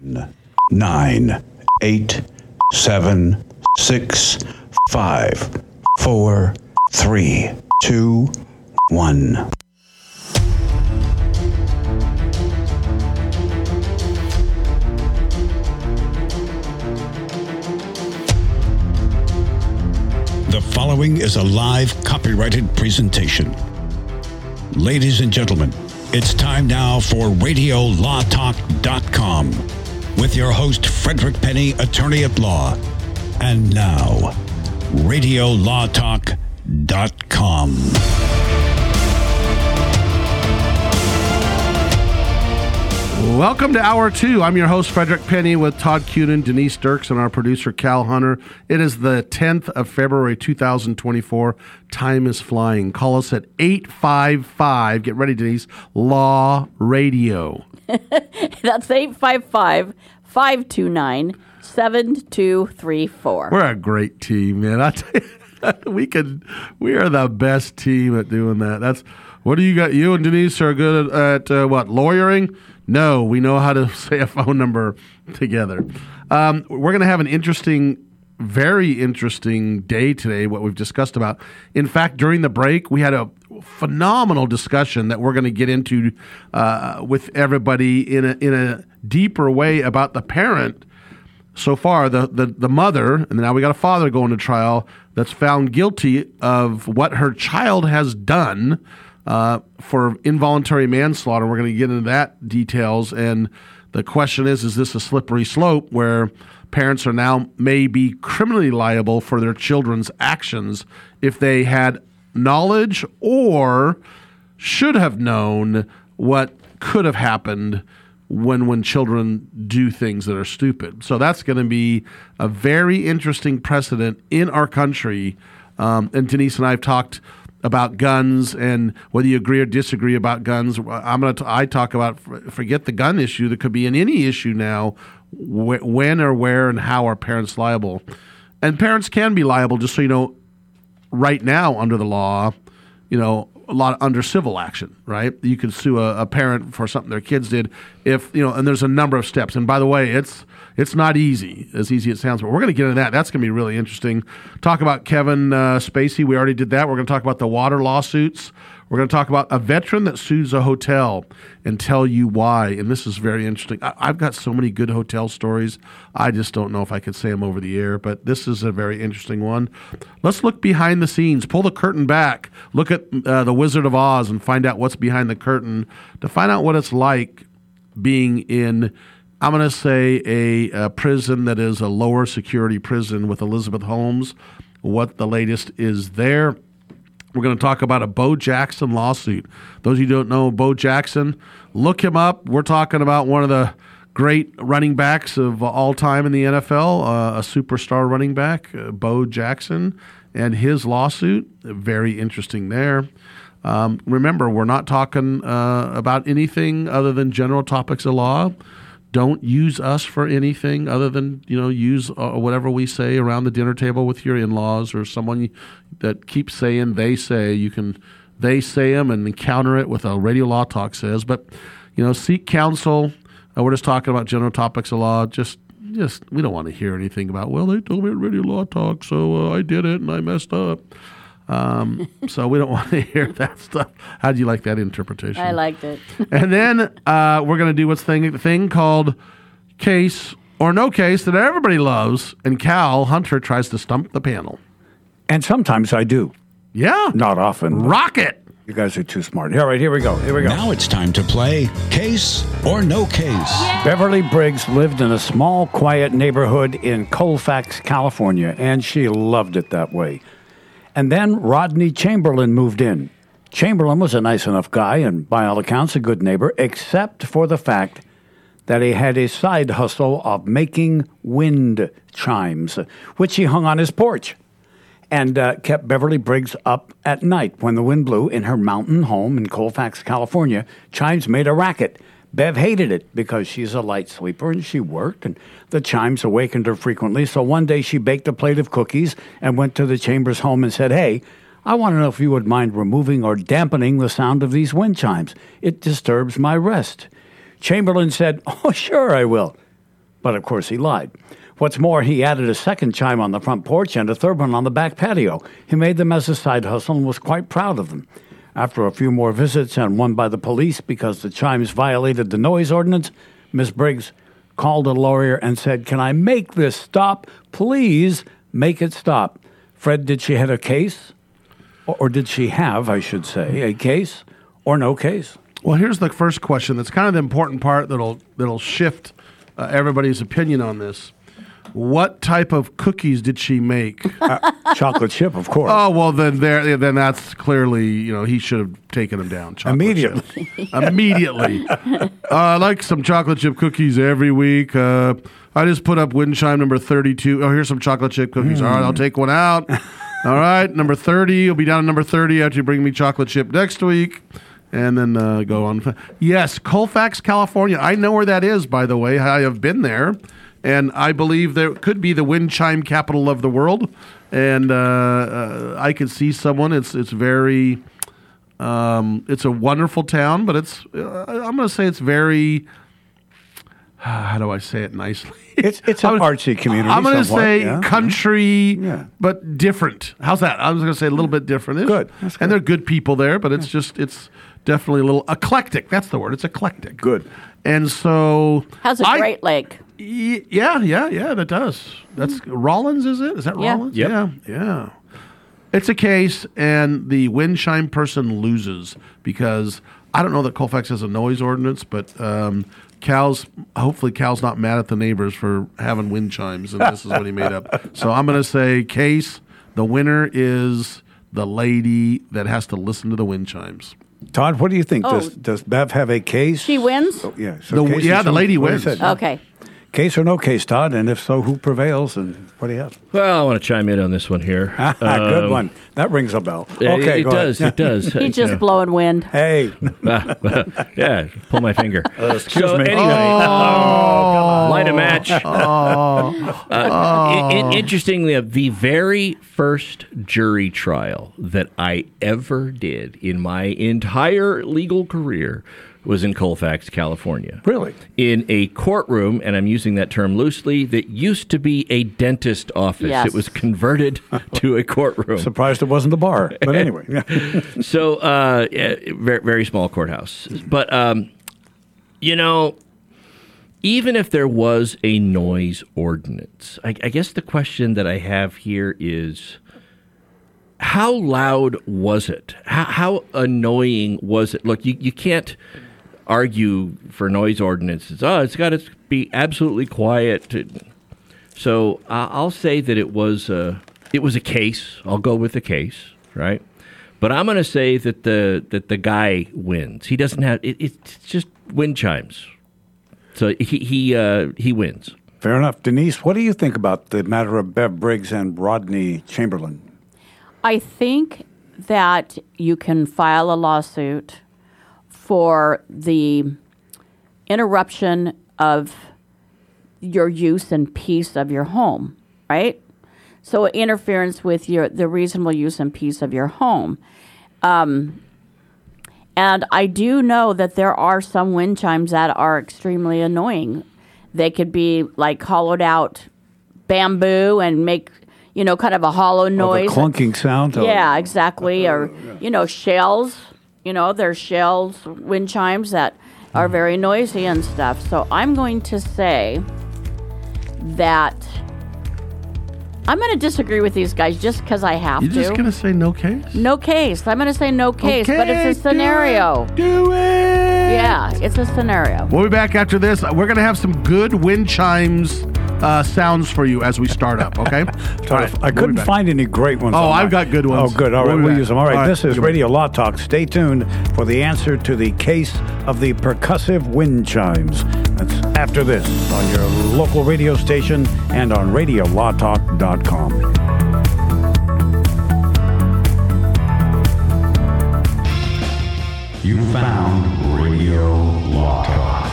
nine, eight, seven, six, five, four, three, two, one. The following is a live copyrighted presentation. Ladies and gentlemen, it's time now for RadioLawTalk.com with your host, Frederick Penny, attorney at law. And now, RadioLawTalk.com. Welcome to Hour Two. I'm your host, Frederick Penny, with Todd Cunin, Denise Dirks, and our producer, Cal Hunter. It is the 10th of February, 2024. Time is flying. Call us at 855, get ready, Denise, Law Radio. That's 855 529 7234. We're a great team, man. I we can, we are the best team at doing that. That's, what do you got? You and Denise are good at, at uh, what, lawyering? No, we know how to say a phone number together. Um, we're going to have an interesting, very interesting day today, what we've discussed about. In fact, during the break, we had a phenomenal discussion that we're going to get into uh, with everybody in a, in a deeper way about the parent. So far the, the, the mother and now we got a father going to trial that's found guilty of what her child has done uh, for involuntary manslaughter. We're going to get into that details and the question is is this a slippery slope where parents are now may be criminally liable for their children's actions if they had knowledge or should have known what could have happened when when children do things that are stupid. So that's going to be a very interesting precedent in our country. Um, and Denise and I have talked about guns and whether you agree or disagree about guns. I'm going to I talk about forget the gun issue. There could be in any issue now. Wh- when or where and how are parents liable? And parents can be liable. Just so you know, right now under the law, you know, a lot under civil action, right? You can sue a, a, parent for something their kids did if you know, and there's a number of steps. And by the way, it's it's not easy, as easy as it sounds. But we're going to get into that. That's going to be really interesting. Talk about Kevin uh, Spacey. We already did that. We're going to talk about the water lawsuits. We're going to talk about a veteran that sues a hotel and tell you why. And this is very interesting. I, have got so many good hotel stories. I just don't know if I could say them over the air, but this is a very interesting one. Let's look behind the scenes, pull the curtain back, look at uh, The Wizard of Oz, and find out what's behind the curtain to find out what it's like being in. I'm going to say a, a prison that is a lower security prison with Elizabeth Holmes. What the latest is there we're going to talk about a Bo Jackson lawsuit. Those of you who don't know Bo Jackson, look him up. We're talking about one of the great running backs of all time in the NFL, uh, a superstar running back, uh, Bo Jackson, and his lawsuit. Very interesting there. Um, remember, we're not talking uh, about anything other than general topics of law don't use us for anything other than you know use uh, whatever we say around the dinner table with your in-laws or someone that keeps saying they say. You can they say them and counter it with a radio law talk says. But you know seek counsel. Uh, we're just talking about general topics of law. Just just we don't want to hear anything about well they told me at radio law talk so uh, i did it and i messed up um, so we don't want to hear that stuff. How do you like that interpretation? I liked it. and then uh, we're going to do what's thing thing called case or no case that everybody loves, and Cal Hunter tries to stump the panel. And sometimes I do. Yeah, not often. Rocket. You guys are too smart. All right, here we go. Here we go. Now it's time to play Case or No Case. Yeah. Beverly Briggs lived in a small, quiet neighborhood in Colfax, California, and she loved it that way. And then Rodney Chamberlain moved in. Chamberlain was a nice enough guy and, by all accounts, a good neighbor, except for the fact that he had a side hustle of making wind chimes, which he hung on his porch and uh, kept Beverly Briggs up at night when the wind blew in her mountain home in Colfax, California. Chimes made a racket. Bev hated it because she's a light sleeper and she worked, and the chimes awakened her frequently. So one day she baked a plate of cookies and went to the Chambers home and said, Hey, I want to know if you would mind removing or dampening the sound of these wind chimes. It disturbs my rest. Chamberlain said, Oh, sure, I will. But of course, he lied. What's more, he added a second chime on the front porch and a third one on the back patio. He made them as a side hustle and was quite proud of them. After a few more visits and one by the police because the chimes violated the noise ordinance, Miss Briggs called a lawyer and said, Can I make this stop? Please make it stop. Fred, did she have a case? Or, did she have, I should say, a case or no case? Well, here's the first question. That's kind of the important part that'll that'll shift uh, everybody's opinion on this. What type of cookies did she make? Chocolate chip, of course. oh well, then there, then that's clearly you know he should have taken them down chocolate Immediately. Immediately. uh, I like some chocolate chip cookies every week. Uh, I just put up wind chime number thirty-two. Oh, here's some chocolate chip cookies. All right, I'll take one out. All right, number thirty. You'll be down to number thirty after you bring me chocolate chip next week. And then uh, go on. Yes, Colfax, California. I know where that is, by the way. I have been there and I believe there could be the wind chime capital of the world. And uh, uh, I could see someone. It's it's very, um, it's a wonderful town, but it's uh, I'm going to say it's very. How do I say it nicely? It's it's an artsy community. I'm going to say yeah. country, Yeah. but different. How's that? I was going to say a little bit different. Good. That's And they're good people there, but it's just it's definitely a little eclectic. That's the word. It's eclectic. Good. And so how's a I- Great Lake. Y- Yeah, yeah, yeah, that does. That's Rollins, is it? Is that Yeah. Rollins? Yep. Yeah, yeah. It's a case, and the wind chime person loses because I don't know that Colfax has a noise ordinance, but um, Cal's hopefully Cal's not mad at the neighbors for having wind chimes, and this is what he made up. So I'm going to say case. The winner is the lady that has to listen to the wind chimes. Todd, what do you think? Oh. Does does Bev have a case? She wins? yeah. So The- case yeah, is the who- lady what wins. said. Okay. Case or no case, Todd? And if so, who prevails and what do you have? Well, I want to chime in on this one here. Good Um, one. That rings a bell. okay, it, go does. ahead. It does. He's just Yeah. blowing wind. Hey, yeah, pull my finger. excuse so me. anyway, uh, light a match. Uh, i- i- interestingly, uh, the very first jury trial that I ever did in my entire legal career was in Colfax, California. Really? In a courtroom, and I'm using that term loosely, that used to be a dentist office. Yes. It was converted to a courtroom. surprised it wasn't the bar. But anyway, So, uh, yeah, very, very small courthouse. But, um, you know, even if there was a noise ordinance, I, I guess the question that I have here is how loud was it? How, how annoying was it? Look, you, you can't argue for noise ordinances. Oh, it's got to be absolutely quiet. So uh, I'll say that it was a, it was a case. I'll go with the case, right? But I'm going to say that the that the guy wins. He doesn't have it, it's just wind chimes. So he he uh, he wins. fair enough. Denise, what do you think about the matter of Bev Briggs and Rodney Chamberlain? I think that you can file a lawsuit for the interruption of your use and peace of your home, right? So interference with your the reasonable use and peace of your home. Um, and I do know that there are some wind chimes that are extremely annoying. They could be like hollowed out bamboo and make you know kind of a hollow Oh, noise. the clunking sound? Oh, Yeah, exactly. Or you know, shells. You know, there's shells, wind chimes that are mm-hmm. very noisy and stuff. So I'm going to say that I'm going to disagree with these guys just because I have to You're just gonna say no case? no case. I'm going to say no case, but it's a scenario. Do it. Do it. Yeah, it's a scenario. We'll be back after this. We're going to have some good wind chimes uh, sounds for you as we start up, okay? Todd, All right, I couldn't back. find any great ones. Oh, on I've got good ones. Oh, good. All We'll right, we'll back. use them. All right, All right, this is goodbye. Radio Law Talk. Stay tuned for the answer to the case of the percussive wind chimes. That's after this on your local radio station and on RadioLawTalk.com. You found Radio Law Talk.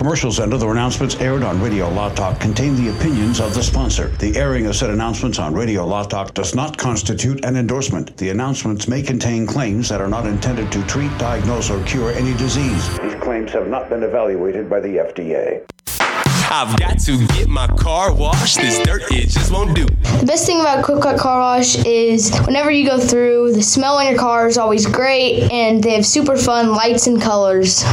Commercials and other announcements aired on Radio Law Talk contain the opinions of the sponsor. The airing of said announcements on Radio Law Talk does not constitute an endorsement. The announcements may contain claims that are not intended to treat, diagnose, or cure any disease. These claims have not been evaluated by the FDA. I've got to get my car washed. This dirt it just won't do. The best thing about Quick Quack Car Wash is whenever you go through, the smell on your car is always great, and they have super fun lights and colors.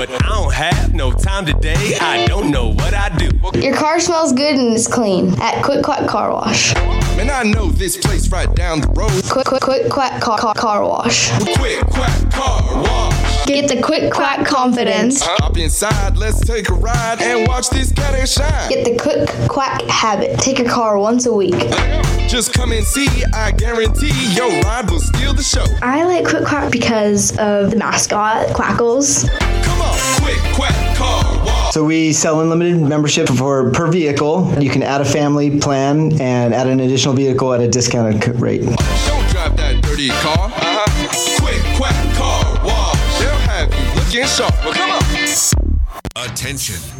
But I don't have no time today. I don't know what I do. Your car smells good and it's clean at Quick Quack Car Wash. Man, I know this place right down the road. Quick Quick Quick Quack Car, car, car Wash. Quick quack car wash. Get the Quick Quack confidence. Hop inside, let's take a ride and watch this cat and shine. Get the Quick Quack habit. Take your car once a week. Just come and see. I guarantee your ride will steal the show. I like Quick Quack because of the mascot, Quackles. Come on, quick quack car wash. So we sell unlimited membership for per vehicle. You can add a family plan and add an additional vehicle at a discounted rate. Don't drive that dirty car. Uh-huh. Quick quack car wash. They'll have you looking sharp. Well, come on. Attention.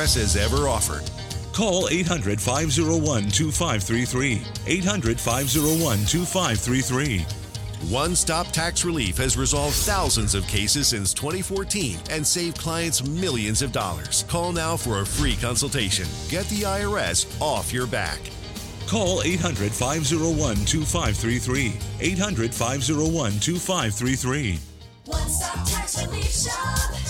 has ever offered. Call 800 501 2533. 800 501 2533. One Stop Tax Relief has resolved thousands of cases since 2014 and saved clients millions of dollars. Call now for a free consultation. Get the IRS off your back. Call 800 501 2533. 800 501 2533. One Stop Tax Relief Shop.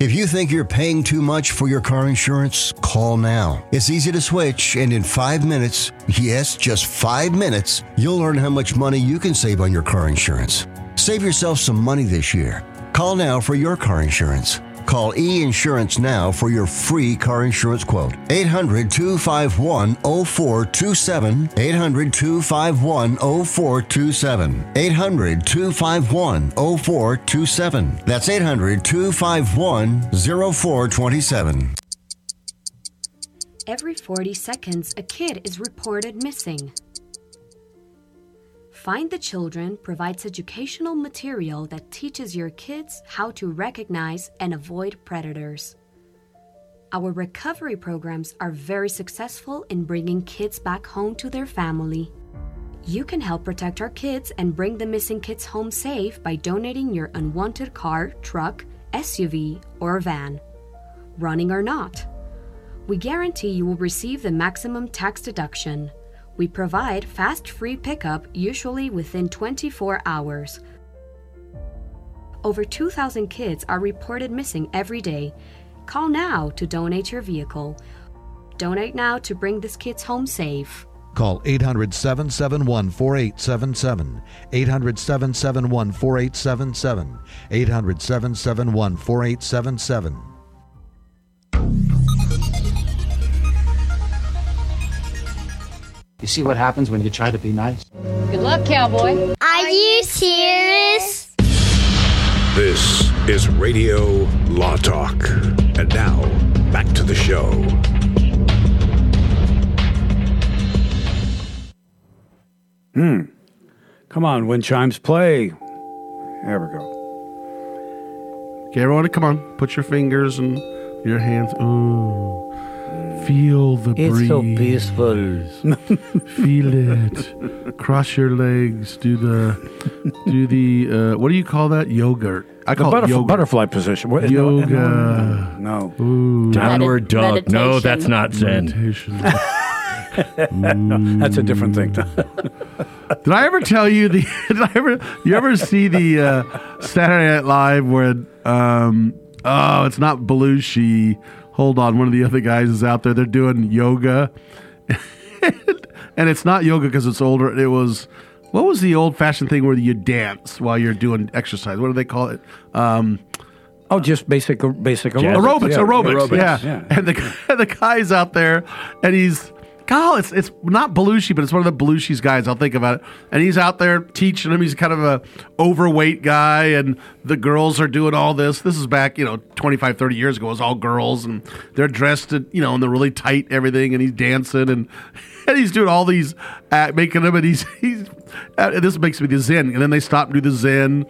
If you think you're paying too much for your car insurance, call now. It's easy to switch, and in five minutes, yes, just five minutes, you'll learn how much money you can save on your car insurance. Save yourself some money this year. Call now for your car insurance. Call E Insurance now for your free car insurance quote. 800 251 0427. 800 251 0427. 800 251 0427. That's 800 251 0427. Every 40 seconds, a kid is reported missing. Find the Children provides educational material that teaches your kids how to recognize and avoid predators. Our recovery programs are very successful in bringing kids back home to their family. You can help protect our kids and bring the missing kids home safe by donating your unwanted car, truck, SUV, or van, running or not. We guarantee you will receive the maximum tax deduction. We provide fast free pickup usually within 24 hours. Over 2,000 kids are reported missing every day. Call now to donate your vehicle. Donate now to bring these kids home safe. Call 800 771 4877. 800 771 4877. 800 771 4877. You see what happens when you try to be nice? Good luck, cowboy. Are you serious? This is Radio Law Talk. And now, back to the show. Hmm. Come on, wind chimes play. There we go. Okay, everyone, come on. Put your fingers and your hands. Ooh. Feel the It's breeze. so peaceful. Feel it. Cross your legs. Do the do the uh, what do you call that? Yogurt. I the call it butterf- yoga. butterfly position. What- no, Yoga. No. Downward dog. No, that's not Zen. Meditation. That's a different thing. Did I ever tell you the? Did I ever? You ever see the uh, Saturday Night Live where? Um, oh, it's not Belushi. Hold on, one of the other guys is out there. They're doing yoga, and it's not yoga because it's older. It was. What was the old fashioned thing where you dance while you're doing exercise? What do they call it? Um, oh, just basic basic aerobics. aerobics. Aerobics, Yeah, yeah. yeah. And the the guy's out there, and he's God. It's it's not Belushi, but it's one of the Belushi's guys. I'll think about it. And he's out there teaching him. He's kind of a overweight guy, and the girls are doing all this. This is back, you know, 25, 30 years ago. It was all girls, and they're dressed, in, you know, in the really tight everything, and he's dancing, and and he's doing all these, uh, making them, and he's he's. Uh, this makes me the Zen, and then they stop and do the Zen.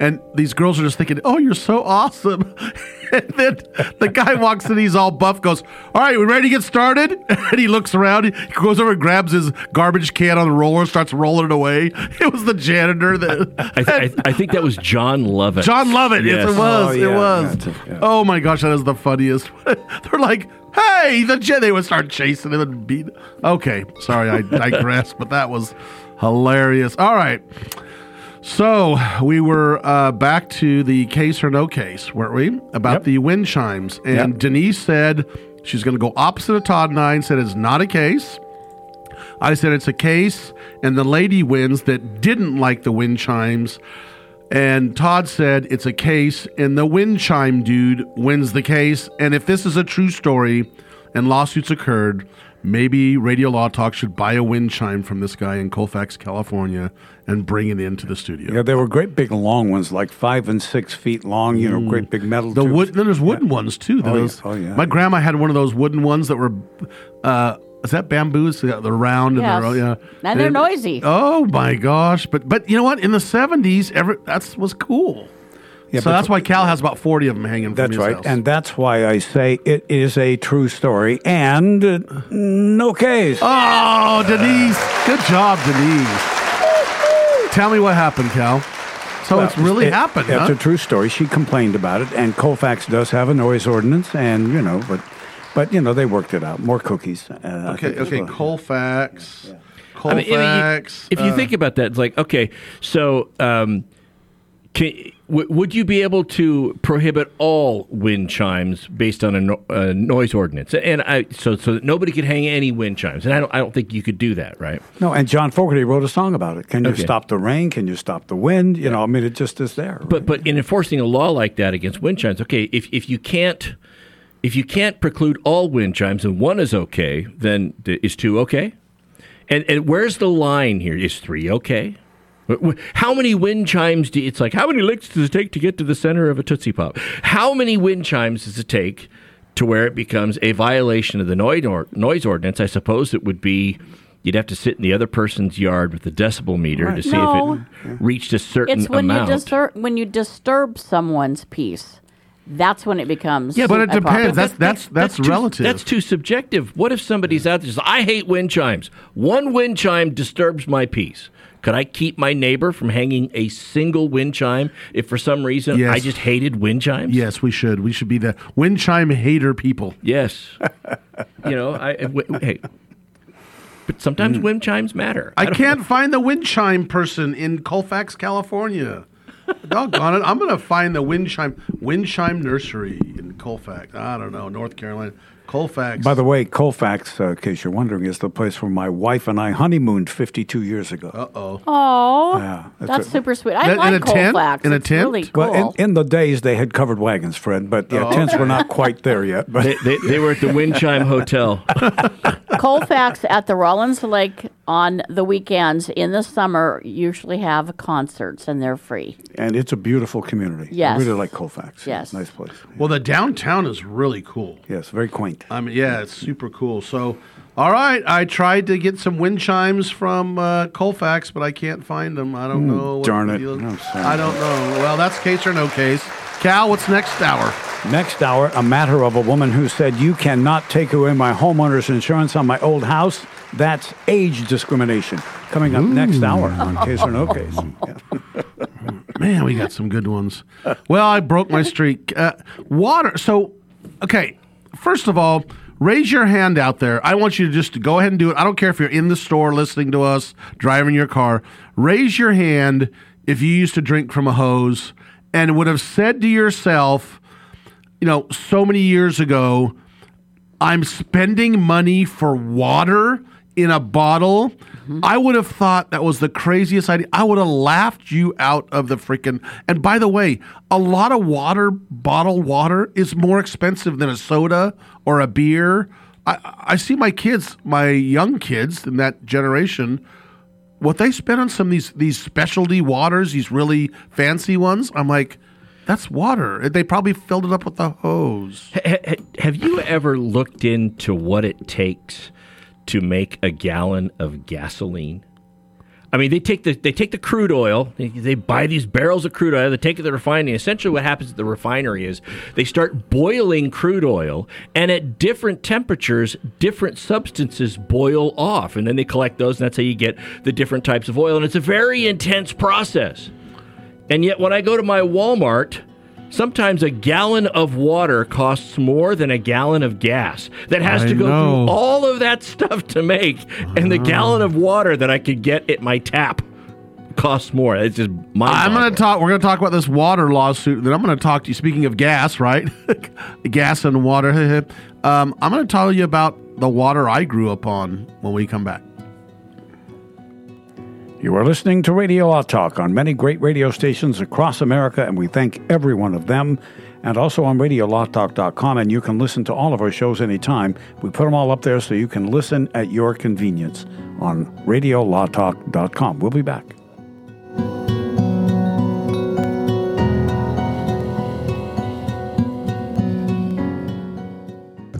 And these girls are just thinking, "Oh, you're so awesome!" and then the guy walks in, he's all buff, goes, "All right, we ready to get started?" And he looks around, he goes over and grabs his garbage can on the roller, starts rolling it away. It was the janitor that I, th- I, I think that was Jon Lovitz. Jon Lovitz. Yes, it was. Oh, it yeah. was. Oh my gosh, that is the funniest. They're like, "Hey, the jet!" They would start chasing him and beat. Okay, sorry, I digress, but that was hilarious. All right. So we were uh, back to the case or no case, weren't we? About the wind chimes. And Yep. Denise said she's going to go opposite of Todd and I and said it's not a case. I said it's a case, and the lady wins that didn't like the wind chimes. And Todd said it's a case, and the wind chime dude wins the case. And if this is a true story and lawsuits occurred, maybe Radio Law Talk should buy a wind chime from this guy in Colfax, California, and bring it into the studio. Yeah, they were great big long ones, like five and six feet long. You know, great big metal. The tubes. wood. Then there's wooden ones too. Oh, yeah. Those- Oh, yeah. My grandma had one of those wooden ones that were. Uh, is that bamboos? They're round Yes. and they're yeah, And they're noisy. Oh my gosh! But but you know what? In the '70s, every that's was cool. Yeah, so that's why Cal has about 40 of them hanging from That's his right, house. and that's why I say it is a true story and uh, no case. Oh, Denise, good job, Denise. Tell me what happened, Cal. So Well, it's really it- happened, It's huh? a true story. She complained about it, and Colfax does have a noise ordinance, and you know, but but you know they worked it out. More cookies. Uh, I okay, think as okay, well. Colfax. I mean, I mean, you- Colfax. if you uh, think about that, it's like okay, so um, can, w- would you be able to prohibit all wind chimes based on a, no, a noise ordinance? And I so so that nobody could hang any wind chimes, and I don't I don't think you could do that, right? No, and John Fogerty wrote a song about it. Can you Okay. stop the rain? Can you stop the wind? You know, I mean, it just is there. But but in enforcing a law like that against wind chimes, okay, if if you can't if you can't preclude all wind chimes and one is okay, then is two okay? And and where's the line here? Is three okay? Wh- wh- How many wind chimes do it's like? How many licks does it take to get to the center of a tootsie pop? How many wind chimes does it take to where it becomes a violation of the noise or, noise ordinance? I suppose it would be you'd have to sit in the other person's yard with the decibel meter to see No. if it reached a certain It's when amount. you disturb when you disturb someone's peace. That's when it becomes. Yeah, but it a problem. depends. That's that's that's, too- relative. That's too subjective. What if somebody's out there says, I hate wind chimes. One wind chime disturbs my peace. Could I keep my neighbor from hanging a single wind chime if for some reason Yes. I just hated wind chimes? yes, we should. We should be the wind chime hater people. Yes. you know, I, w- w- hey. But sometimes mm. wind chimes matter. I don't- can't find the wind chime person in Colfax, California. Doggone it! I'm gonna find the wind chime wind chime nursery in Colfax. I don't know, North Carolina, Colfax. By the way, Colfax, uh, in case you're wondering, is the place where my wife and I honeymooned 52 years ago. Uh oh. Oh, Yeah, that's that's a- super sweet. I That- in like a tent? Colfax. In a tent? Really cool. Well, in, in the days they had covered wagons, Fred, but yeah, Oh, tents okay. were not quite there yet. But They, they, they were at the Wind Chime Hotel. Colfax at the Rollins Lake on the weekends in the summer usually have concerts and they're free. and it's a beautiful community. I Yes. really like Colfax. Yes. nice place. Well, the downtown is really cool. Yes, very quaint. I mean, yeah, it's super cool. So, all right, I tried to get some wind chimes from uh, Colfax, but I can't find them. I don't Hmm, know. what darn it. deal is. I'm sorry. I don't know. Well, that's case or no case. Cal, what's next hour? Next hour, a matter of a woman who said, You cannot take away my homeowner's insurance on my old house. That's age discrimination. Coming up next hour on Case or No Case. Yeah. Man, we got some good ones. Well, I broke my streak. Uh, water. So, okay. First of all, raise your hand out there. I want you to just go ahead and do it. I don't care if you're in the store listening to us, driving your car. Raise your hand if you used to drink from a hose and would have said to yourself, you know, so many years ago, I'm spending money for water in a bottle. Mm-hmm. I would have thought that was the craziest idea. I would have laughed you out of the freaking. And by the way, a lot of water, bottled water, is more expensive than a soda or a beer. I, I see my kids, my young kids in that generation, what they spend on some of these these specialty waters, these really fancy ones. I'm like, that's water. They probably filled it up with a hose. Ha- ha- Have you ever looked into what it takes to make a gallon of gasoline? I mean, they take the they take the crude oil. They, they buy these barrels of crude oil. They take it to the refinery. Essentially, what happens at the refinery is they start boiling crude oil, and at different temperatures, different substances boil off, and then they collect those, and that's how you get the different types of oil. And it's a very intense process. And yet, when I go to my Walmart, sometimes a gallon of water costs more than a gallon of gas. That has I to go know. through all of that stuff to make, and the gallon of water that I could get at my tap costs more. It's just mind. I'm going to talk. We're going to talk about this water lawsuit. Then I'm going to talk to you. Speaking of gas, right? gas and water. um, I'm going to tell you about the water I grew up on when we come back. You are listening to Radio Law Talk on many great radio stations across America, and we thank every one of them. And also on RadioLawTalk.com, and you can listen to all of our shows anytime. We put them all up there so you can listen at your convenience on RadioLawTalk.com. We'll be back.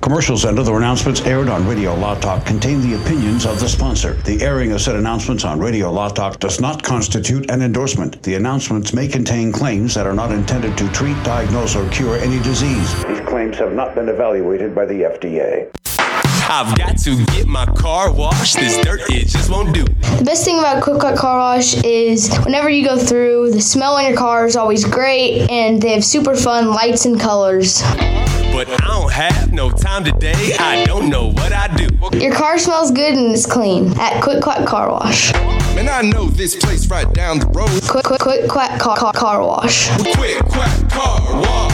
Commercials and other announcements aired on Radio Law Talk contain the opinions of the sponsor. The airing of said announcements on Radio Law Talk does not constitute an endorsement. The announcements may contain claims that are not intended to treat, diagnose, or cure any disease. These claims have not been evaluated by the FDA. I've got to get my car washed. This dirt, it just won't do. The best thing about Quick Quack Car Wash is whenever you go through, the smell on your car is always great, and they have super fun lights and colors. But I don't have no time today. I don't know what I do. Your car smells good and is clean at Quick Quack Car Wash. Man, I know this place right down the road. Quick Quick Quick Quack Car, car, car Wash. Quick Quack Car Wash.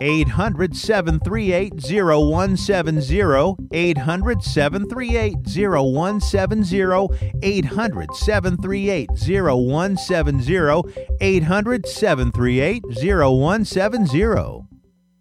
800 738 0170. 800 738 0170. 800 738 0170. 800 738 0170.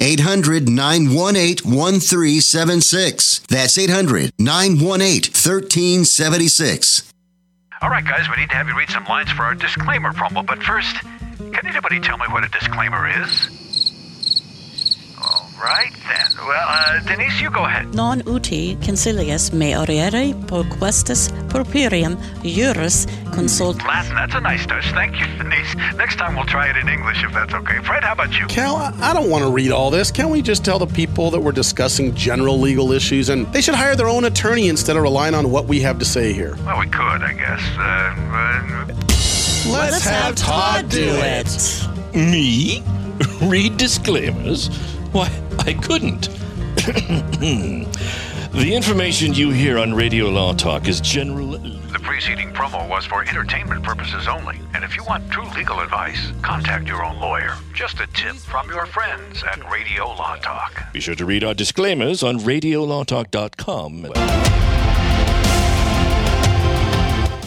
800 918 1376. That's 800 918 1376. All right, guys, we need to have you read some lines for our disclaimer promo. But first, can anybody tell me what a disclaimer is? All right, then. Well, uh, Denise, you go ahead. Non uti concilius me oriere proquestis properium juris consult. Latin, that's a nice touch. Thank you, Denise. Next time we'll try it in English if that's okay. Fred, how about you? Cal, I I don't want to read all this. Can't we just tell the people that we're discussing general legal issues and they should hire their own attorney instead of relying on what we have to say here? Well, we could, I guess. Uh, uh, Let's have Todd do it. Me? Read disclaimers? Why, I couldn't. the information you hear on Radio Law Talk is general. The preceding promo was for entertainment purposes only. And if you want true legal advice, contact your own lawyer. Just a tip from your friends at Radio Law Talk. Be sure to read our disclaimers on radiolawtalk.com.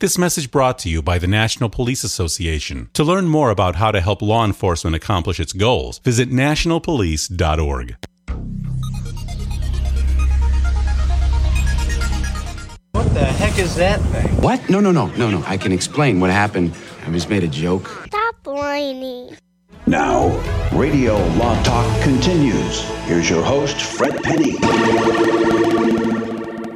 This message brought to you by the National Police Association. To learn more about how to help law enforcement accomplish its goals, visit nationalpolice.org. What the heck is that thing? What? No, no, no, no, no. I can explain what happened. I just made a joke. Stop whining. Now, Radio Law Talk continues. Here's your host, Fred Penny.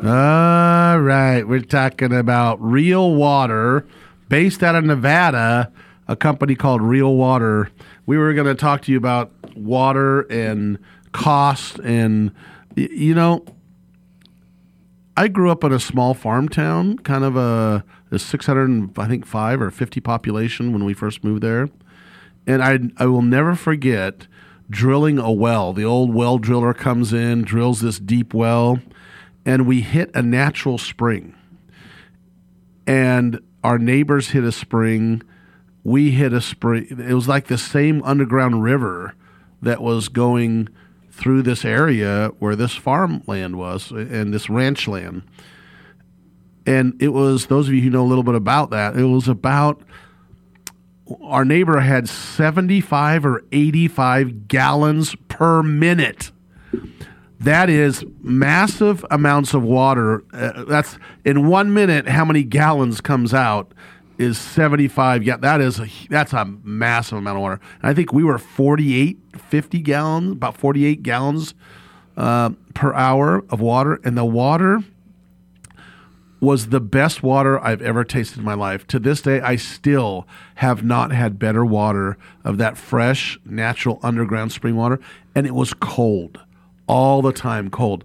All right, we're talking about Real Water, based out of Nevada, a company called Real Water. We were going to talk to you about water and cost, and you know, I grew up in a small farm town, kind of a, a 600, I think five or 50 population when we first moved there, and I I will never forget drilling a well. The old well driller comes in, drills this deep well and we hit a natural spring. And our neighbors hit a spring. We hit a spring. It was like the same underground river that was going through this area where this farmland was and this ranch land. And it was, those of you who know a little bit about that, it was about our neighbor had 75 or 85 gallons per minute that is massive amounts of water. Uh, that's in one minute. How many gallons comes out is seventy five. Yeah, that is a that's a massive amount of water. And I think we were 48, 50 gallons, about forty eight gallons uh, per hour of water, and the water was the best water I've ever tasted in my life. To this day, I still have not had better water of that fresh, natural underground spring water, and it was cold all the time cold.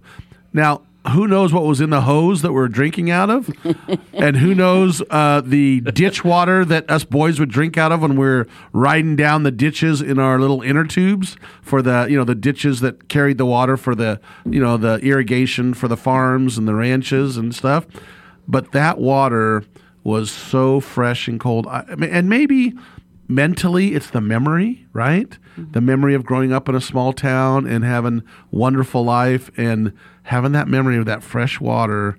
Now, who knows what was in the hose that we're drinking out of? and who knows uh, the ditch water that us boys would drink out of when we're riding down the ditches in our little inner tubes for the, you know, the ditches that carried the water for the, you know, the irrigation for the farms and the ranches and stuff. But that water was so fresh and cold. I, and maybe mentally it's the memory right? Mm-hmm. the memory of growing up in a small town and having wonderful life and having that memory of that fresh water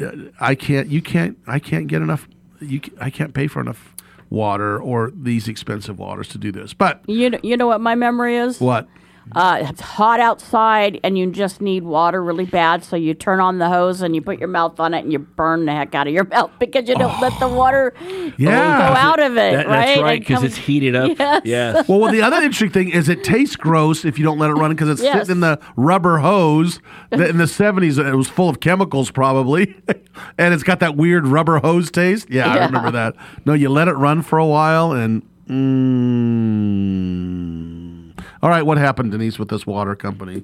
uh, i can't you can't i can't get enough you i can't pay for enough water or these expensive waters to do this but you know, you know what my memory is? What uh, it's hot outside and you just need water really bad, so you turn on the hose and you put your mouth on it and you burn the heck out of your mouth because you don't let the water Yeah. go out of it, That- right? That's right, because it's heated up. Yes. Yes. Well, well, the other interesting thing is it tastes gross if you don't let it run because it's Yes. sitting in the rubber hose. that In the seventies, it was full of chemicals, probably, and it's got that weird rubber hose taste. Yeah, I remember that. No, you let it run for a while, and mm, all right, what happened, Denise, with this water company?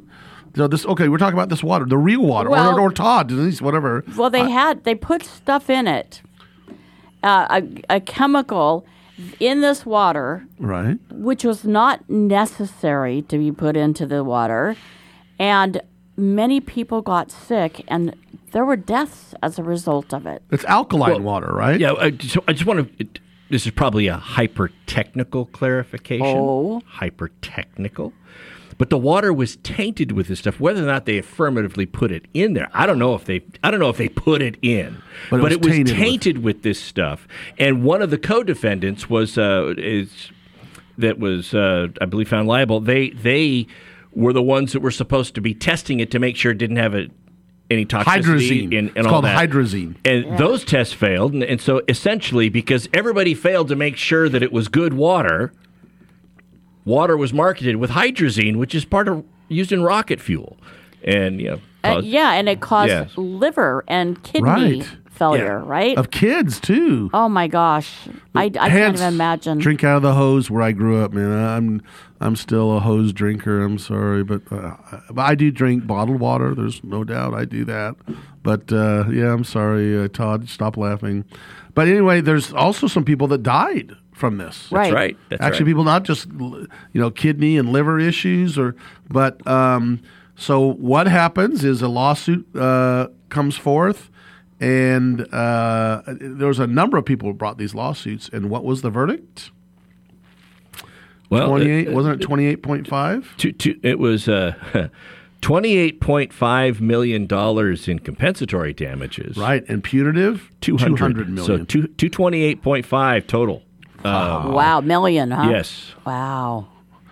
So this okay, we're talking about this water, the real water, Well- or, or Todd, Denise, whatever. Well, they had they put stuff in it, uh, a, a chemical in this water, Right. which was not necessary to be put into the water, and many people got sick, and there were deaths as a result of it. It's alkaline Well, water, right? Yeah. I, so I just want to. This is probably a hyper technical clarification. Oh. Hyper technical. But the water was tainted with this stuff. Whether or not they affirmatively put it in there, I don't know if they. I don't know if they put it in. But it was it was tainted tainted, with- with... this stuff. And one of the co-defendants was uh, is that was uh, I believe found liable. They they were the ones that were supposed to be testing it to make sure it didn't have a, any toxicity Hydrazine. and, and It's all called that. hydrazine. And those tests failed, and, and so essentially, because everybody failed to make sure that it was good water, water was marketed with hydrazine, which is part of used in rocket fuel, and you know, Uh, yeah, and it caused Yes. liver and kidney Right. Failure, right? Of kids too. Oh my gosh, I, I can't even imagine. Drink out of the hose where I grew up, man. I'm I'm still a hose drinker. I'm sorry, but, uh, I do drink bottled water. There's no doubt I do that. But uh, yeah, I'm sorry, uh, Todd. Stop laughing. But anyway, there's also some people that died from this. Right. right. That's Actually, right. people not just you know kidney and liver issues, or but um, so what happens is a lawsuit uh, comes forth. And uh, there was a number of people who brought these lawsuits. And what was the verdict? Well, twenty eight uh, wasn't it twenty eight point five? to, to, it was uh, twenty-eight point five million dollars in compensatory damages. Right, and punitive 200, 200 million. So two two twenty-eight point five total. Uh, wow, million, huh? Yes. Wow.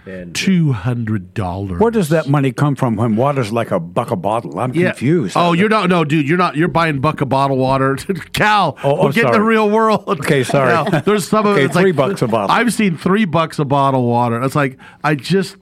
And Two hundred dollars. Where does that money come from when water's like a buck a bottle? I'm confused. Oh, you're not. No, dude, you're not. You're buying buck a bottle water. Cal, Oh, oh, we're getting the real world. Okay, sorry. Cal, there's some of Okay, it. It's three like, bucks a bottle. I've seen three bucks a bottle of water. It's like I just,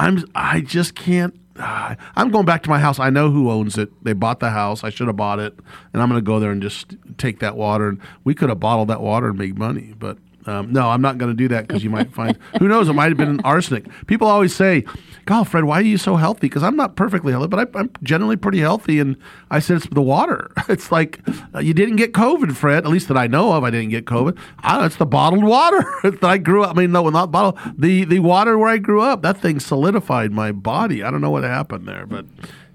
I'm, I just can't. ah, I'm going back to my house. I know who owns it. They bought the house. I should have bought it, and I'm going to go there and just take that water. And we could have bottled that water and made money, but um, no, I'm not going to do that because you might find who knows. It might have been arsenic. People always say, "God, Fred, why are you so healthy?" Because I'm not perfectly healthy, but I, I'm generally pretty healthy. And I said it's the water. It's like uh, you didn't get COVID, Fred. At least that I know of, I didn't get COVID. I it's the bottled water that I grew up. I mean, no, not bottled. The the water where I grew up, that thing solidified my body. I don't know what happened there, but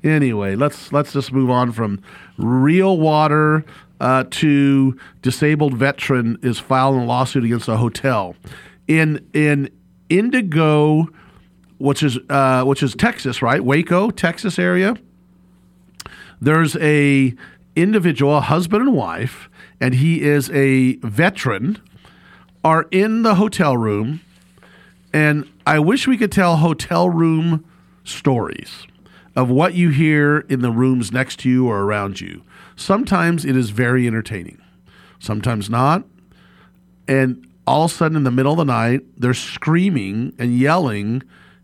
anyway, let's let's just move on from real water uh, to disabled veteran is filing a lawsuit against a hotel in in Indigo, which is uh, which is Texas, right? Waco, Texas area. There's a individual, a husband and wife, and he is a veteran, are in the hotel room, and I wish we could tell hotel room stories of what you hear in the rooms next to you or around you. Sometimes it is very entertaining, sometimes not. And all of a sudden, in the middle of the night, they're screaming and yelling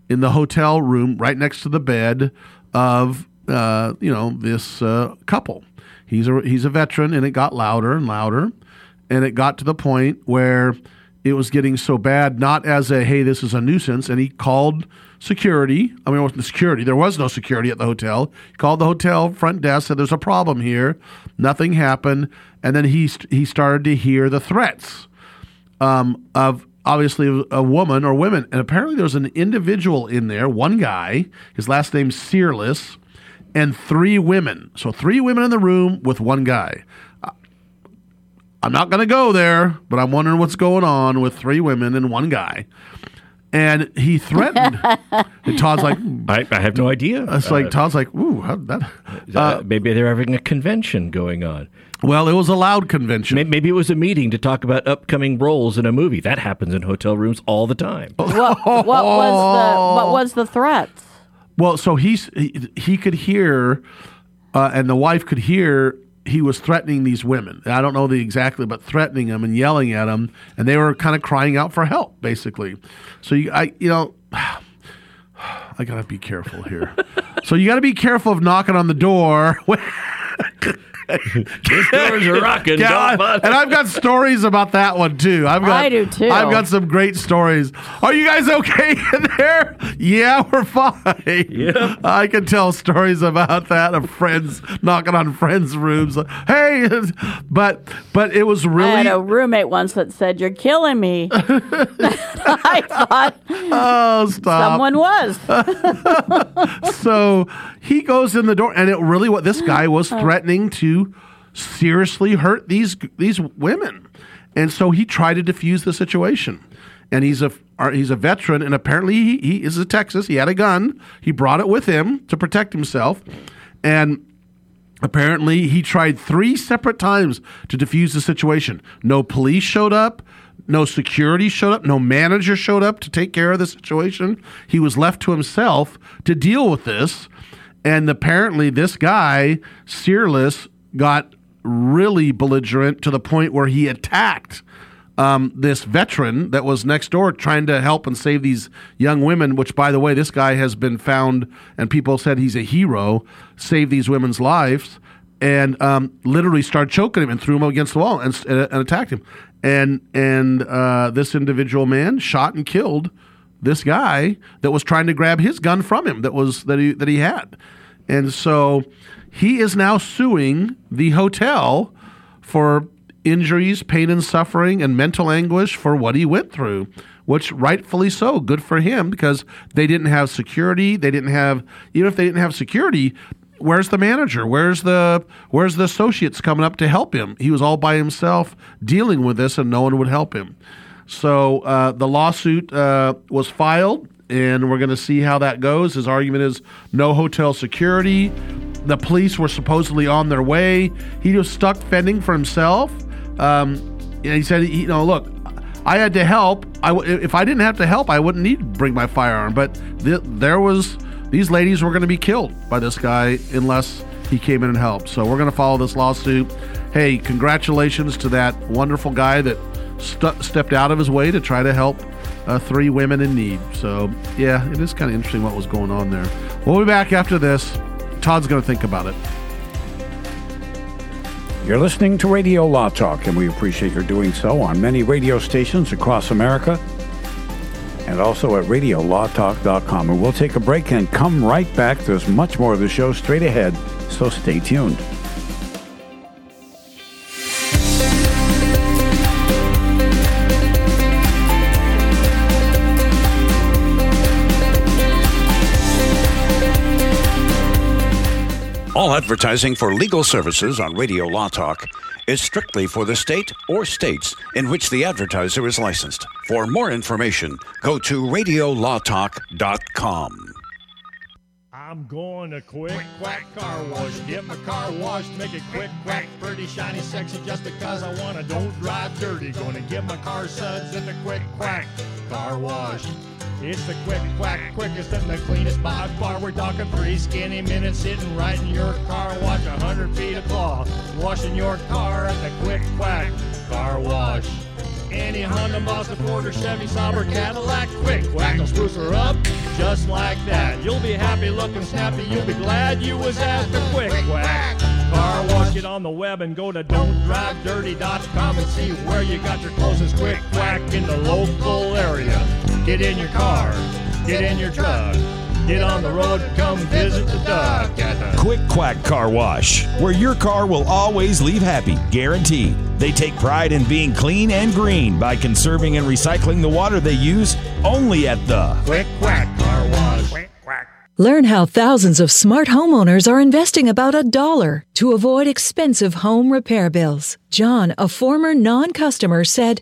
in the hotel room right next to the bed of uh, you know this uh, couple. He's a he's a veteran, and it got louder and louder, and it got to the point where it was getting so bad. Not as a hey, this is a nuisance, and he called security. I mean, it wasn't security. There was no security at the hotel. He called the hotel front desk, said there's a problem here. Nothing happened, and then he st- he started to hear the threats um, of obviously a woman or women. And apparently there was an individual in there, one guy, his last name's Searless, and three women. So three women in the room with one guy. I'm not going to go there, but I'm wondering what's going on with three women and one guy. And he threatened. and Todd's like, I, I have no idea. It's like Uh, Todd's like, ooh, how did that? uh, maybe they're having a convention going on. Well, it was a loud convention. Maybe, maybe it was a meeting to talk about upcoming roles in a movie. That happens in hotel rooms all the time. What, what was the what was the threats? Well, so he's he, he could hear, uh, and the wife could hear he was threatening these women. I don't know the exactly, but threatening them and yelling at them, and they were kind of crying out for help, basically. So you, I, you know, I gotta be careful here. so you got to be careful of knocking on the door. These doors are rocking. Yeah, don't I- and I've got stories about that one too. I've got, I do, too. I've got some great stories. Are you guys okay in there? Yeah, we're fine. Yeah. I can tell stories about that of friends knocking on friends' rooms. Hey, but but it was really. I had really a roommate once that said, "You're killing me." I thought oh stop. someone was. so he goes in the door, and it really what this guy was uh. threatening to seriously hurt these these women, and so he tried to defuse the situation. And he's a uh, he's a veteran, and apparently he, he is a Texas. He had a gun. He brought it with him to protect himself, and apparently he tried three separate times to defuse the situation. No police showed up. No security showed up. No manager showed up to take care of the situation. He was left to himself to deal with this. And apparently, this guy, Searless, got really belligerent to the point where he attacked um, this veteran that was next door trying to help and save these young women, which, by the way, this guy has been found and people said he's a hero, saved these women's lives, and um, literally started choking him and threw him against the wall and, and, and attacked him. And, and uh, this individual man shot and killed this guy that was trying to grab his gun from him that was that he that he had. And so he is now suing the hotel for injuries, pain and suffering and mental anguish for what he went through, which rightfully so, good for him because they didn't have security, they didn't have even if they didn't have security, where's the manager? Where's the where's the associates coming up to help him? He was all by himself dealing with this and no one would help him. So uh, the lawsuit uh, was filed, and we're going to see how that goes. His argument is no hotel security. The police were supposedly on their way. He was stuck fending for himself. Um, and he said, you know, look, I had to help. I w- if I didn't have to help, I wouldn't need to bring my firearm. But th- there was these ladies were going to be killed by this guy unless he came in and helped. So we're going to follow this lawsuit. Hey, congratulations to that wonderful guy that stu stepped out of his way to try to help uh, three women in need. So yeah, it is kind of interesting what was going on there. We'll be back after this. Todd's going to think about it. You're listening to Radio Law Talk, and we appreciate your doing so on many radio stations across America and also at radiolawtalk.com. And we'll take a break and come right back. There's much more of the show straight ahead, so stay tuned. All advertising for legal services on Radio Law Talk is strictly for the state or states in which the advertiser is licensed. For more information, go to radiolawtalk.com. I'm going to quick quack car wash. Get my car washed, make it quick quack, pretty shiny, sexy, just because I wanna. Don't drive dirty. Gonna get my car suds in the quick quack car wash. It's the quick quack, quickest and the cleanest by far. We're talking three skinny minutes sitting right in your car wash. A hundred feet of cloth, washing your car at the quick quack car wash. Any Honda, Mazda, Ford, or Chevy, Saab, or Cadillac, quick quack will spruce her up just like that. You'll be happy looking snappy. You'll be glad you was at the quick quack. Car wash, get on the web and go to don'tdrivedirty.com and see where you got your closest quick quack in the local area. Get in your car, get in your truck, get on the road, come visit the duck at the Quick Quack Car Wash, where your car will always leave happy, guaranteed. They take pride in being clean and green by conserving and recycling the water they use only at the Quick Quack Car Wash. Learn how thousands of smart homeowners are investing about a dollar to avoid expensive home repair bills. John, a former non customer, said,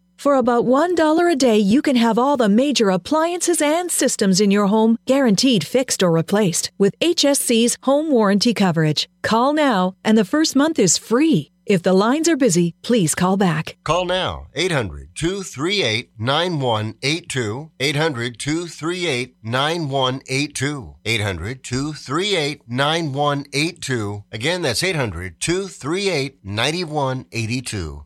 For about $1 a day, you can have all the major appliances and systems in your home guaranteed fixed or replaced with HSC's home warranty coverage. Call now, and the first month is free. If the lines are busy, please call back. Call now 800 238 9182. 800 238 9182. 800 238 9182. Again, that's 800 238 9182.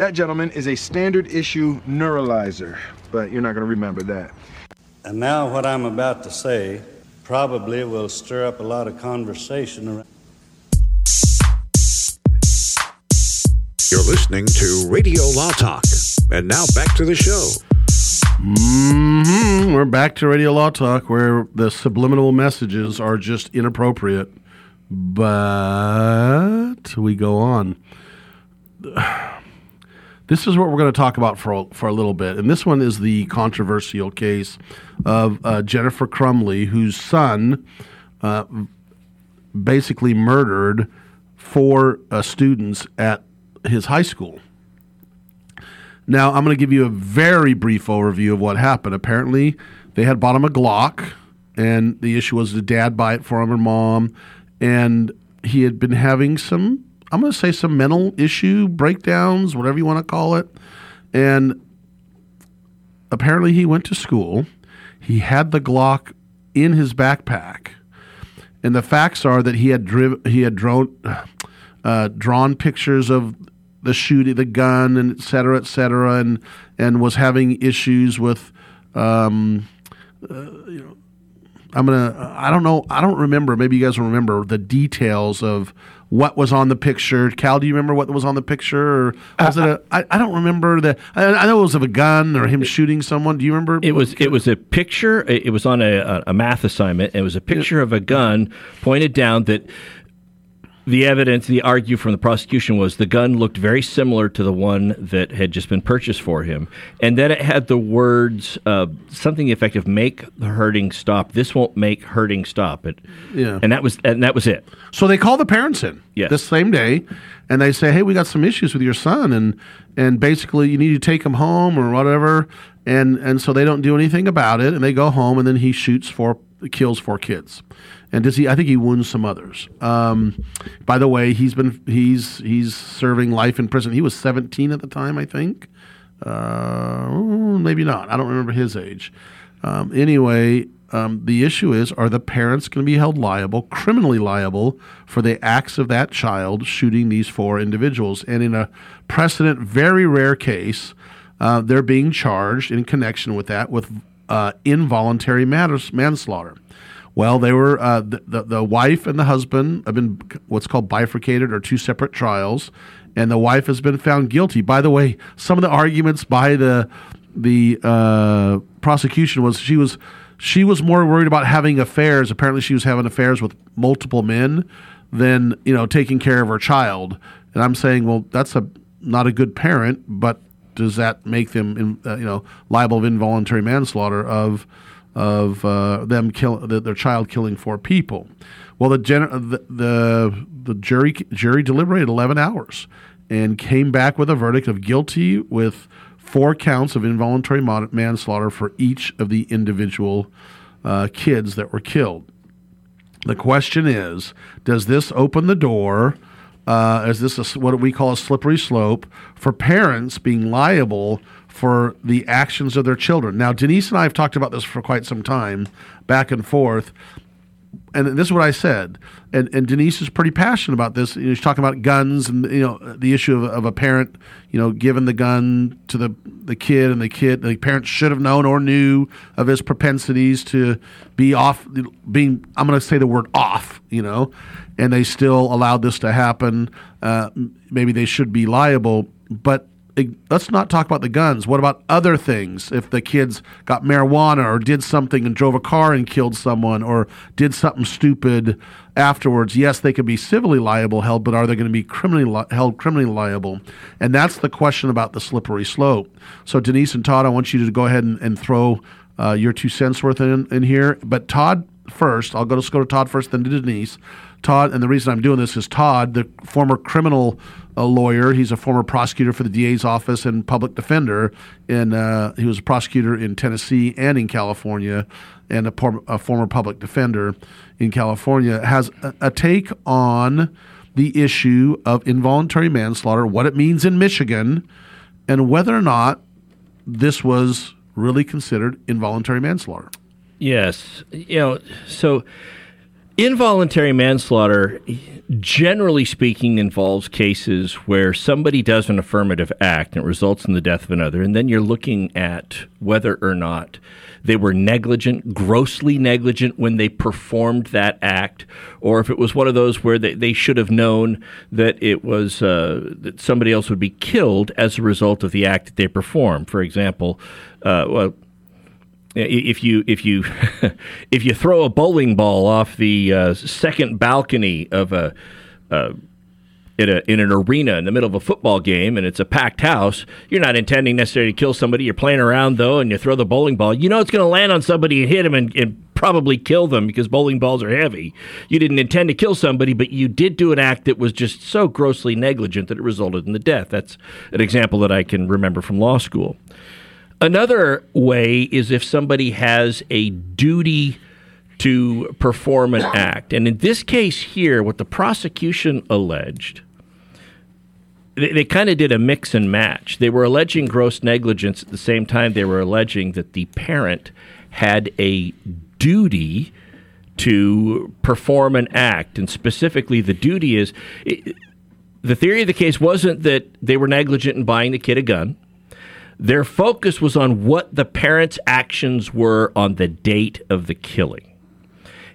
That gentleman is a standard issue neuralyzer, but you're not going to remember that. And now, what I'm about to say probably will stir up a lot of conversation around. You're listening to Radio Law Talk. And now back to the show. hmm We're back to Radio Law Talk, where the subliminal messages are just inappropriate. But we go on. This is what we're going to talk about for a, for a little bit, and this one is the controversial case of uh, Jennifer Crumbley, whose son uh, basically murdered four uh, students at his high school. Now, I'm going to give you a very brief overview of what happened. Apparently, they had bought him a Glock, and the issue was the dad buy it for him and mom, and he had been having some I'm going to say some mental issue breakdowns, whatever you want to call it. And apparently, he went to school. He had the Glock in his backpack, and the facts are that he had driv- he had drawn uh, drawn pictures of the shooting, the gun, and et cetera, et cetera, and and was having issues with. Um, uh, you know, I'm gonna. I don't know. I don't remember. Maybe you guys will remember the details of what was on the picture. Cal, do you remember what was on the picture? Or was Uh, it a? I, I don't remember the. I, I know it was of a gun or him shooting someone. Do you remember? It was it was a picture. It it was on a, a- a math assignment. It was a picture of a gun pointed down that the evidence, the argue from the prosecution was the gun looked very similar to the one that had just been purchased for him, and then it had the words uh, something the effect of "make the hurting stop." This won't make hurting stop. It, Yeah. and that was and that was it. So they call the parents in Yes. the same day, and they say, "Hey, we got some issues with your son, and and basically you need to take him home or whatever." And and so they don't do anything about it, and they go home, and then he shoots four, kills four kids, and does he? I think he wounds some others. Um, by the way, he's been he's he's serving life in prison. He was 17 at the time, I think. Uh, maybe not. I don't remember his age. Um, anyway, um, the issue is are the parents going to be held liable, criminally liable, for the acts of that child shooting these four individuals? And in a precedent, very rare case, uh, they're being charged in connection with that with uh, involuntary matters, manslaughter. Well, they were uh, the, the, the wife and the husband have been what's called bifurcated or two separate trials, and the wife has been found guilty. By the way, some of the arguments by the the uh, prosecution was she was she was more worried about having affairs. Apparently, she was having affairs with multiple men than you know taking care of her child. And I'm saying, well, that's a not a good parent, but does that make them in, uh, you know liable of involuntary manslaughter of of uh, them kill their child killing four people? Well, the, the the the jury jury deliberated 11 hours and came back with a verdict of guilty with four counts of involuntary manslaughter for each of the individual uh, kids that were killed. The question is Does this open the door? Uh, is this a, what we call a slippery slope for parents being liable for the actions of their children? Now, Denise and I have talked about this for quite some time, back and forth and this is what I said, and, and Denise is pretty passionate about this. You know, she's talking about guns and you know the issue of, of a parent, you know, giving the gun to the the kid, and the kid, the parent should have known or knew of his propensities to be off, being I'm going to say the word off, you know, and they still allowed this to happen. Uh, maybe they should be liable, but let's not talk about the guns. What about other things? If the kids got marijuana or did something and drove a car and killed someone or did something stupid afterwards, yes, they could be civilly liable held, but are they going to be criminally li- held criminally liable? And that's the question about the slippery slope. So Denise and Todd, I want you to go ahead and, and throw uh, your two cents worth in, in here. But Todd first. I'll go. Let's go to Todd first, then to Denise. Todd, and the reason I'm doing this is Todd, the former criminal uh, lawyer. He's a former prosecutor for the DA's office and public defender. And uh, he was a prosecutor in Tennessee and in California, and a, por- a former public defender in California. Has a, a take on the issue of involuntary manslaughter, what it means in Michigan, and whether or not this was really considered involuntary manslaughter. Yes, you know, so Involuntary manslaughter, generally speaking, involves cases where somebody does an affirmative act and it results in the death of another, and then you're looking at whether or not they were negligent, grossly negligent when they performed that act, or if it was one of those where they, they should have known that it was uh, that somebody else would be killed as a result of the act that they performed. For example, uh, well if you if you if you throw a bowling ball off the uh, second balcony of a uh, in, a, in an arena in the middle of a football game and it's a packed house, you're not intending necessarily to kill somebody. You're playing around though, and you throw the bowling ball. You know it's going to land on somebody and hit them and, and probably kill them because bowling balls are heavy. You didn't intend to kill somebody, but you did do an act that was just so grossly negligent that it resulted in the death. That's an example that I can remember from law school. Another way is if somebody has a duty to perform an act. And in this case here, what the prosecution alleged, they, they kind of did a mix and match. They were alleging gross negligence at the same time they were alleging that the parent had a duty to perform an act. And specifically, the duty is it, the theory of the case wasn't that they were negligent in buying the kid a gun their focus was on what the parents' actions were on the date of the killing.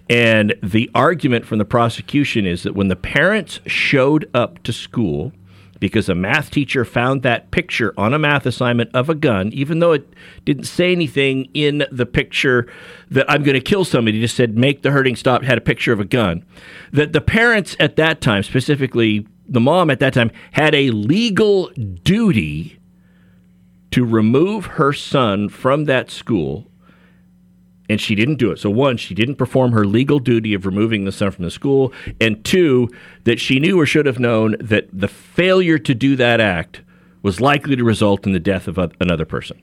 And the argument from the prosecution is that when the parents showed up to school, because a math teacher found that picture on a math assignment of a gun, even though it didn't say anything in the picture that I'm going to kill somebody, just said make the hurting stop, had a picture of a gun. That the parents at that time, specifically the mom at that time, had a legal duty to remove her son from that school and she didn't do it. So one, she didn't perform her legal duty of removing the son from the school, and two, that she knew or should have known that the failure to do that act was likely to result in the death of another person.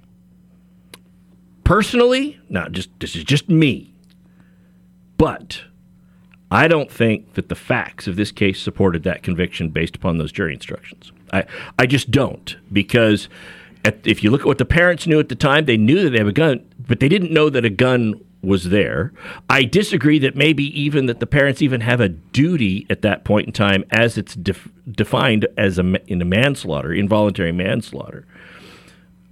Personally, not just this is just me. But I don't think that the facts of this case supported that conviction based upon those jury instructions. I I just don't because at, if you look at what the parents knew at the time, they knew that they have a gun, but they didn't know that a gun was there. I disagree that maybe even that the parents even have a duty at that point in time as it's def- defined as a in a manslaughter, involuntary manslaughter.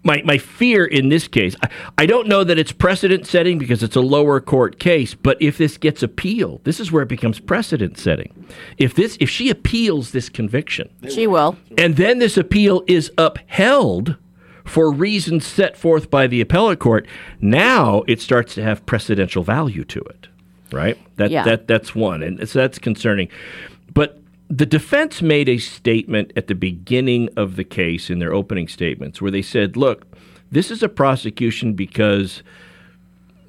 My, my fear in this case, I, I don't know that it's precedent setting because it's a lower court case, but if this gets appealed, this is where it becomes precedent setting. If this if she appeals this conviction, She will. and then this appeal is upheld for reasons set forth by the appellate court, now it starts to have precedential value to it. Right? That Yeah. that that's one. And so that's concerning. But the defense made a statement at the beginning of the case in their opening statements where they said, look, this is a prosecution because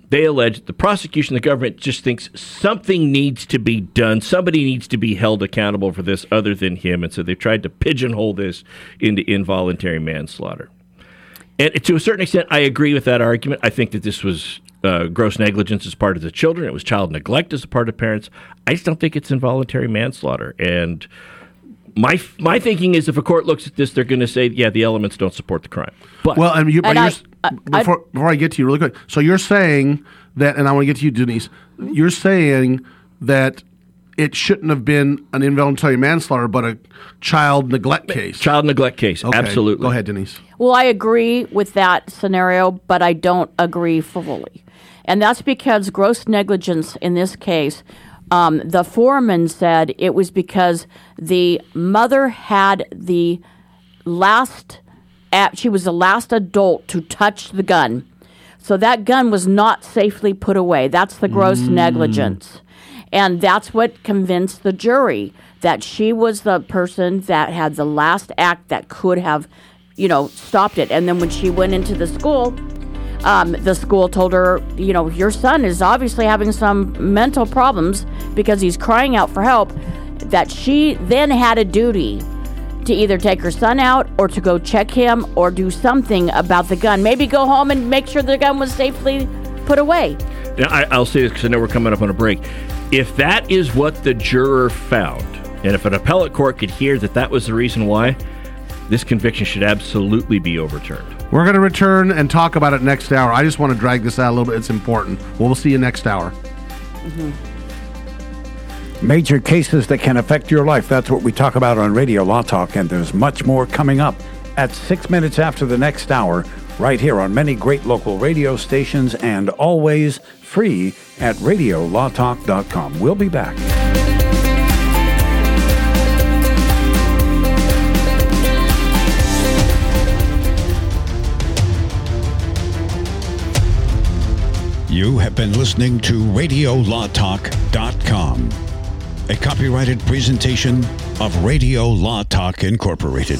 they allege the prosecution, the government just thinks something needs to be done. Somebody needs to be held accountable for this other than him. And so they've tried to pigeonhole this into involuntary manslaughter. And to a certain extent, I agree with that argument. I think that this was uh, gross negligence as part of the children. It was child neglect as a part of parents. I just don't think it's involuntary manslaughter. And my my thinking is, if a court looks at this, they're going to say, yeah, the elements don't support the crime. But well, and you, but And you're, I- s- I- before, before I get to you really quick, so you're saying that, and I want to get to you, Denise. You're saying that it shouldn't have been an involuntary manslaughter, but a child neglect case. Child neglect case, Okay, absolutely. Go ahead, Denise. Well, I agree with that scenario, but I don't agree fully. And that's because gross negligence in this case, um, the foreman said it was because the mother had the last, she was the last adult to touch the gun. So that gun was not safely put away. That's the gross negligence. And that's what convinced the jury that she was the person that had the last act that could have, you know, stopped it. And then when she went into the school, um, the school told her, you know, your son is obviously having some mental problems because he's crying out for help. That she then had a duty to either take her son out or to go check him or do something about the gun. Maybe go home and make sure the gun was safely put away. Now, I, I'll say this because I know we're coming up on a break. If that is what the juror found, and if an appellate court could hear that that was the reason why, this conviction should absolutely be overturned. We're going to return and talk about it next hour. I just want to drag this out a little bit. It's important. Well, we'll see you next hour. Mm-hmm. Major cases that can affect your life. That's what we talk about on Radio Law Talk, and there's much more coming up at six minutes after the next hour, right here on many great local radio stations and always free at radiolawtalk.com. We'll be back. You have been listening to RadioLawTalk.com, a copyrighted presentation of Radio Law Talk Incorporated.